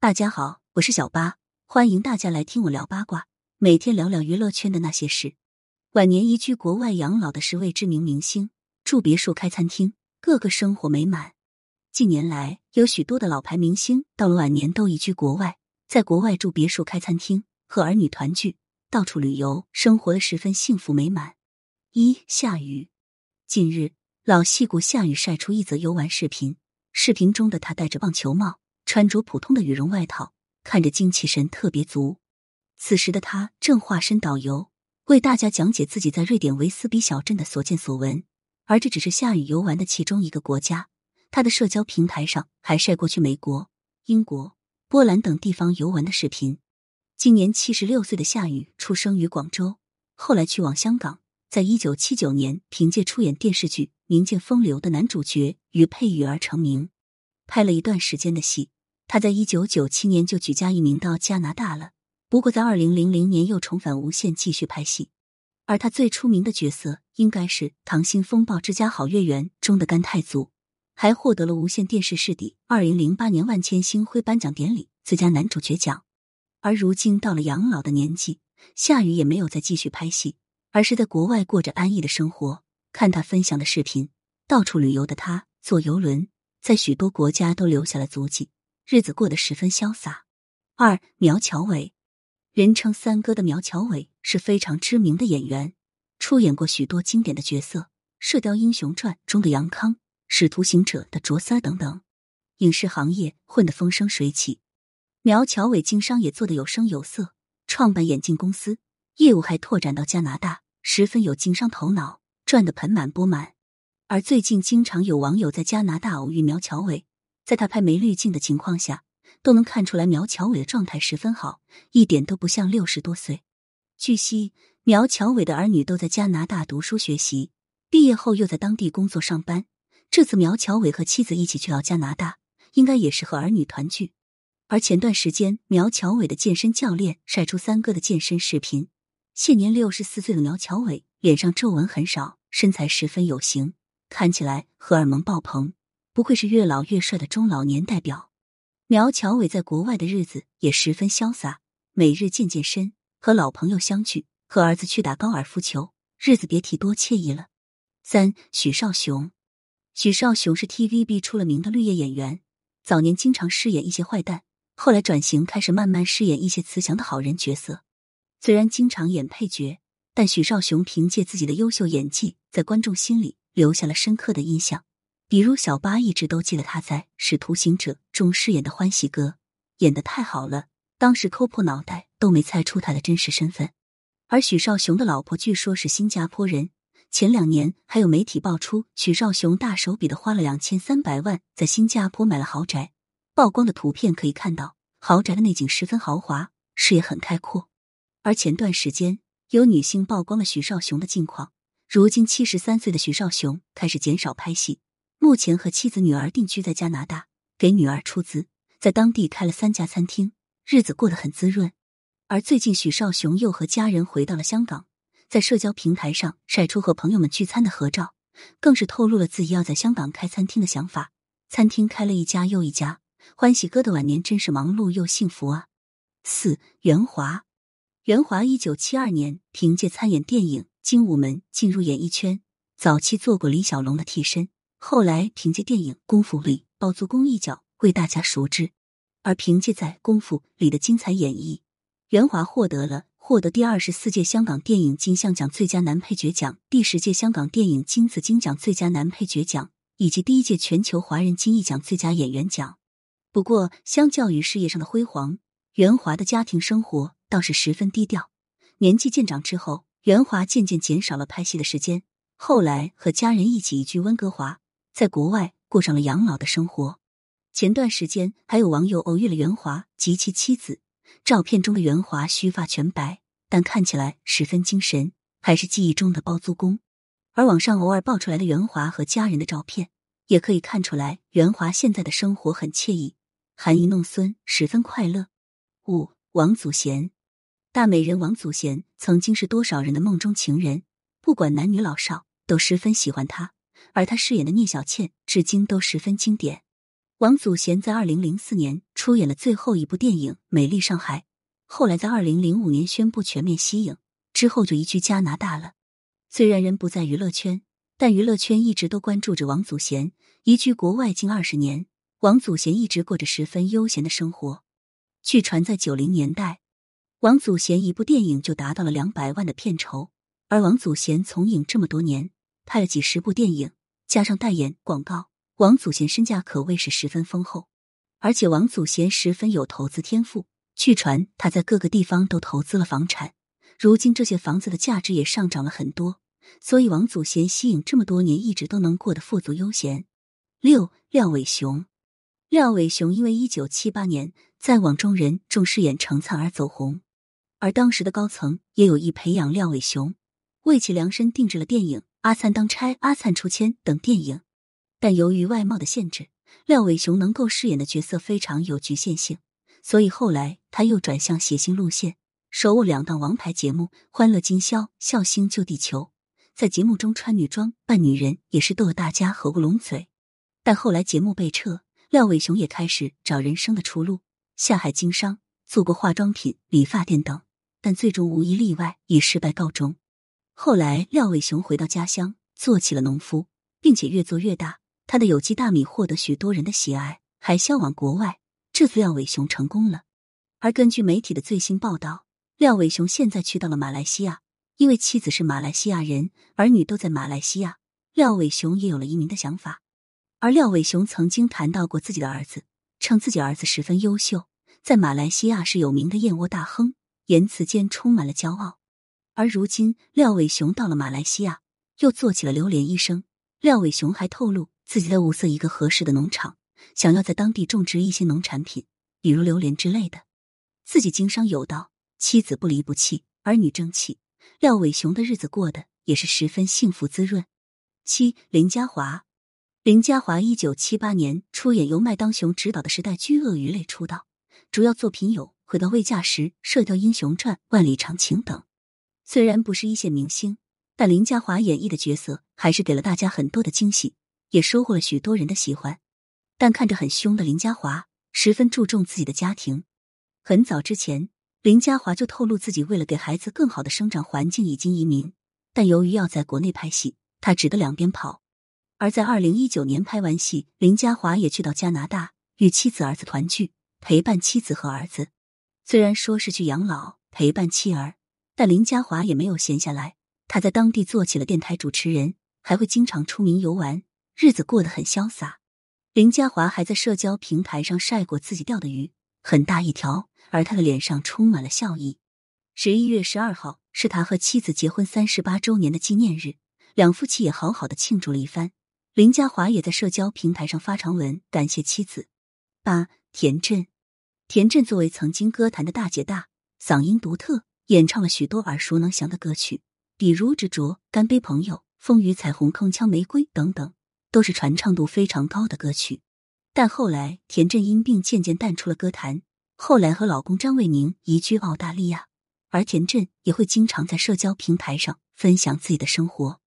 大家好，我是小八，欢迎大家来听我聊八卦，每天聊聊娱乐圈的那些事。晚年移居国外养老的十位知名明星，住别墅开餐厅，个个生活美满。近年来，有许多的老牌明星到了晚年都移居国外，在国外住别墅开餐厅，和儿女团聚，到处旅游，生活的十分幸福美满。一夏雨，近日老戏骨夏雨晒出一则游玩视频，视频中的他戴着棒球帽。穿着普通的羽绒外套，看着精气神特别足。此时的他正化身导游，为大家讲解自己在瑞典维斯比小镇的所见所闻。而这只是夏雨游玩的其中一个国家，他的社交平台上还晒过去美国、英国、波兰等地方游玩的视频。今年七十六岁的夏雨出生于广州，后来去往香港，在一九七九年凭借出演电视剧《民间风流》的男主角与配乐而成名，拍了一段时间的戏。他在一九九七年就举家移民到加拿大了，不过在二零零零年又重返无线继续拍戏。而他最出名的角色应该是《溏心风暴之家好月圆》中的甘太祖，还获得了无线电视视帝二零零八年万千星辉颁奖典礼最佳男主角奖。而如今到了养老的年纪，夏雨也没有再继续拍戏，而是在国外过着安逸的生活。看他分享的视频，到处旅游的他坐游轮，在许多国家都留下了足迹。日子过得十分潇洒。二苗侨伟，人称三哥的苗侨伟是非常知名的演员，出演过许多经典的角色，《射雕英雄传》中的杨康，《使徒行者》的卓三等等，影视行业混得风生水起。苗侨伟经商也做得有声有色，创办眼镜公司，业务还拓展到加拿大，十分有经商头脑，赚得盆满钵满。而最近，经常有网友在加拿大偶遇苗侨伟。在他拍没滤镜的情况下，都能看出来苗侨伟的状态十分好，一点都不像六十多岁。据悉，苗侨伟的儿女都在加拿大读书学习，毕业后又在当地工作上班。这次苗侨伟和妻子一起去到加拿大，应该也是和儿女团聚。而前段时间，苗侨伟的健身教练晒出三哥的健身视频。现年六十四岁的苗侨伟，脸上皱纹很少，身材十分有型，看起来荷尔蒙爆棚。不愧是越老越帅的中老年代表，苗侨伟在国外的日子也十分潇洒，每日健健身，和老朋友相聚，和儿子去打高尔夫球，日子别提多惬意了。三许绍雄，许绍雄是 TVB 出了名的绿叶演员，早年经常饰演一些坏蛋，后来转型开始慢慢饰演一些慈祥的好人角色。虽然经常演配角，但许绍雄凭借自己的优秀演技，在观众心里留下了深刻的印象。比如小八一直都记得他在《使徒行者》中饰演的欢喜哥，演的太好了，当时抠破脑袋都没猜出他的真实身份。而许绍雄的老婆据说是新加坡人，前两年还有媒体爆出许绍雄大手笔的花了两千三百万在新加坡买了豪宅，曝光的图片可以看到豪宅的内景十分豪华，视野很开阔。而前段时间有女性曝光了许绍雄的近况，如今七十三岁的许绍雄开始减少拍戏。目前和妻子、女儿定居在加拿大，给女儿出资，在当地开了三家餐厅，日子过得很滋润。而最近，许绍雄又和家人回到了香港，在社交平台上晒出和朋友们聚餐的合照，更是透露了自己要在香港开餐厅的想法。餐厅开了一家又一家，欢喜哥的晚年真是忙碌又幸福啊！四袁华，袁华一九七二年凭借参演电影《精武门》进入演艺圈，早期做过李小龙的替身。后来凭借电影《功夫》里包租公一角为大家熟知，而凭借在《功夫》里的精彩演绎，袁华获得了获得第二十四届香港电影金像奖最佳男配角奖、第十届香港电影金紫荆奖最佳男配角奖以及第一届全球华人金艺奖最佳演员奖。不过，相较于事业上的辉煌，袁华的家庭生活倒是十分低调。年纪渐长之后，袁华渐渐减少了拍戏的时间，后来和家人一起移居温哥华。在国外过上了养老的生活。前段时间还有网友偶遇了袁华及其妻子，照片中的袁华须发全白，但看起来十分精神，还是记忆中的包租公。而网上偶尔爆出来的袁华和家人的照片，也可以看出来袁华现在的生活很惬意，含饴弄孙，十分快乐。五王祖贤，大美人王祖贤曾经是多少人的梦中情人，不管男女老少都十分喜欢她。而他饰演的聂小倩至今都十分经典。王祖贤在二零零四年出演了最后一部电影《美丽上海》，后来在二零零五年宣布全面息影，之后就移居加拿大了。虽然人不在娱乐圈，但娱乐圈一直都关注着王祖贤。移居国外近二十年，王祖贤一直过着十分悠闲的生活。据传，在九零年代，王祖贤一部电影就达到了两百万的片酬。而王祖贤从影这么多年，拍了几十部电影，加上代言广告。王祖贤身价可谓是十分丰厚，而且王祖贤十分有投资天赋。据传他在各个地方都投资了房产，如今这些房子的价值也上涨了很多。所以王祖贤吸引这么多年，一直都能过得富足悠闲。六廖伟雄，廖伟雄因为一九七八年在《网中人》中饰演程灿而走红，而当时的高层也有意培养廖伟雄，为其量身定制了电影《阿灿当差》《阿灿出千》等电影。但由于外貌的限制，廖伟雄能够饰演的角色非常有局限性，所以后来他又转向谐星路线，手握两档王牌节目《欢乐今宵》《笑星救地球》，在节目中穿女装扮女人，也是逗大家合不拢嘴。但后来节目被撤，廖伟雄也开始找人生的出路，下海经商，做过化妆品、理发店等，但最终无一例外以失败告终。后来廖伟雄回到家乡，做起了农夫，并且越做越大。他的有机大米获得许多人的喜爱，还销往国外。这次廖伟雄成功了。而根据媒体的最新报道，廖伟雄现在去到了马来西亚，因为妻子是马来西亚人，儿女都在马来西亚。廖伟雄也有了移民的想法。而廖伟雄曾经谈到过自己的儿子，称自己儿子十分优秀，在马来西亚是有名的燕窝大亨，言辞间充满了骄傲。而如今，廖伟雄到了马来西亚，又做起了榴莲医生。廖伟雄还透露。自己在物色一个合适的农场，想要在当地种植一些农产品，比如榴莲之类的。自己经商有道，妻子不离不弃，儿女争气，廖伟雄的日子过得也是十分幸福滋润。七林嘉华，林嘉华一九七八年出演由麦当雄执导的时代巨《鳄鱼类》出道，主要作品有《回到未嫁时》《射雕英雄传》《万里长情》等。虽然不是一线明星，但林嘉华演绎的角色还是给了大家很多的惊喜。也收获了许多人的喜欢，但看着很凶的林嘉华十分注重自己的家庭。很早之前，林嘉华就透露自己为了给孩子更好的生长环境已经移民，但由于要在国内拍戏，他只得两边跑。而在二零一九年拍完戏，林嘉华也去到加拿大与妻子儿子团聚，陪伴妻子和儿子。虽然说是去养老陪伴妻儿，但林嘉华也没有闲下来，他在当地做起了电台主持人，还会经常出名游玩。日子过得很潇洒，林嘉华还在社交平台上晒过自己钓的鱼，很大一条，而他的脸上充满了笑意。十一月十二号是他和妻子结婚三十八周年的纪念日，两夫妻也好好的庆祝了一番。林嘉华也在社交平台上发长文感谢妻子。八田震，田震作为曾经歌坛的大姐大，嗓音独特，演唱了许多耳熟能详的歌曲，比如《执着》《干杯朋友》《风雨彩虹》《铿锵玫瑰》等等。都是传唱度非常高的歌曲，但后来田震因病渐渐淡出了歌坛。后来和老公张卫宁移居澳大利亚，而田震也会经常在社交平台上分享自己的生活。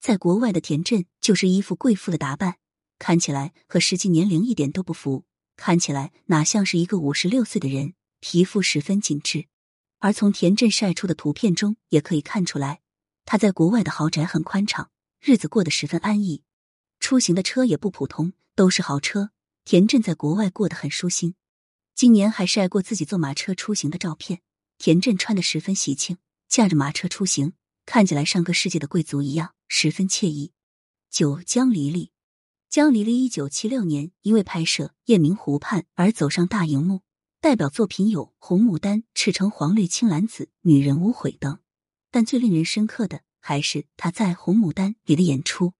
在国外的田震就是一副贵妇的打扮，看起来和实际年龄一点都不符，看起来哪像是一个五十六岁的人，皮肤十分紧致。而从田震晒出的图片中也可以看出来，他在国外的豪宅很宽敞，日子过得十分安逸。出行的车也不普通，都是豪车。田震在国外过得很舒心，今年还晒过自己坐马车出行的照片。田震穿的十分喜庆，驾着马车出行，看起来像个世界的贵族一样，十分惬意。九江离离，江离离一九七六年因为拍摄《雁鸣湖畔》而走上大荧幕，代表作品有《红牡丹》《赤橙黄绿青蓝紫》《女人无悔》等。但最令人深刻的还是她在《红牡丹》里的演出。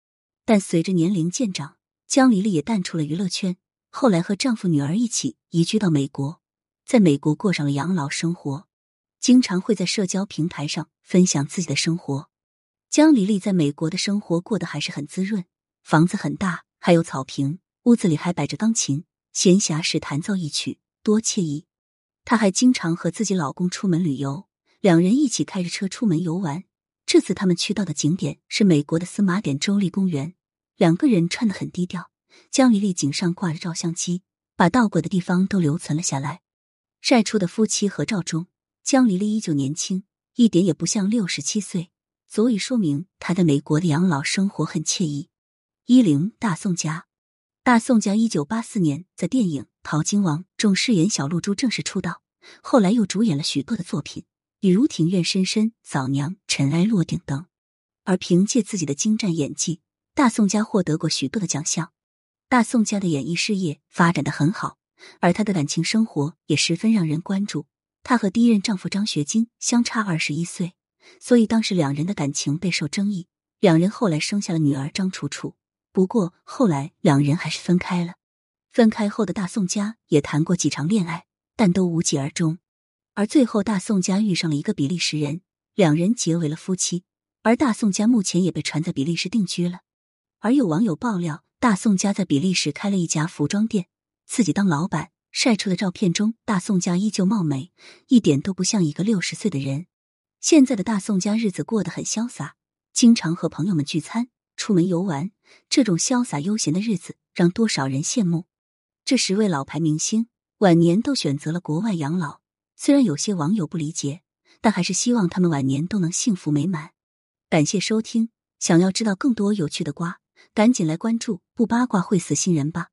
但随着年龄渐长，江离离也淡出了娱乐圈。后来和丈夫、女儿一起移居到美国，在美国过上了养老生活，经常会在社交平台上分享自己的生活。江离离在美国的生活过得还是很滋润，房子很大，还有草坪，屋子里还摆着钢琴，闲暇时弹奏一曲，多惬意。她还经常和自己老公出门旅游，两人一起开着车出门游玩。这次他们去到的景点是美国的司马典州立公园。两个人穿的很低调，江丽丽颈上挂着照相机，把到过的地方都留存了下来。晒出的夫妻合照中，江丽丽依旧年轻，一点也不像六十七岁，足以说明她在美国的养老生活很惬意。一零大宋家，大宋家一九八四年在电影《淘金王》中饰演小露珠正式出道，后来又主演了许多的作品，比如《庭院深深》《早娘》《尘埃落定》等。而凭借自己的精湛演技，大宋家获得过许多的奖项。大宋家的演艺事业发展的很好，而她的感情生活也十分让人关注。她和第一任丈夫张学金相差二十一岁，所以当时两人的感情备受争议。两人后来生下了女儿张楚楚，不过后来两人还是分开了。分开后的大宋家也谈过几场恋爱，但都无疾而终。而最后，大宋家遇上了一个比利时人，两人结为了夫妻。而大宋家目前也被传在比利时定居了，而有网友爆料，大宋家在比利时开了一家服装店，自己当老板。晒出的照片中，大宋家依旧貌美，一点都不像一个六十岁的人。现在的大宋家日子过得很潇洒，经常和朋友们聚餐、出门游玩，这种潇洒悠闲的日子让多少人羡慕。这十位老牌明星晚年都选择了国外养老，虽然有些网友不理解，但还是希望他们晚年都能幸福美满。感谢收听，想要知道更多有趣的瓜，赶紧来关注，不八卦会死新人吧。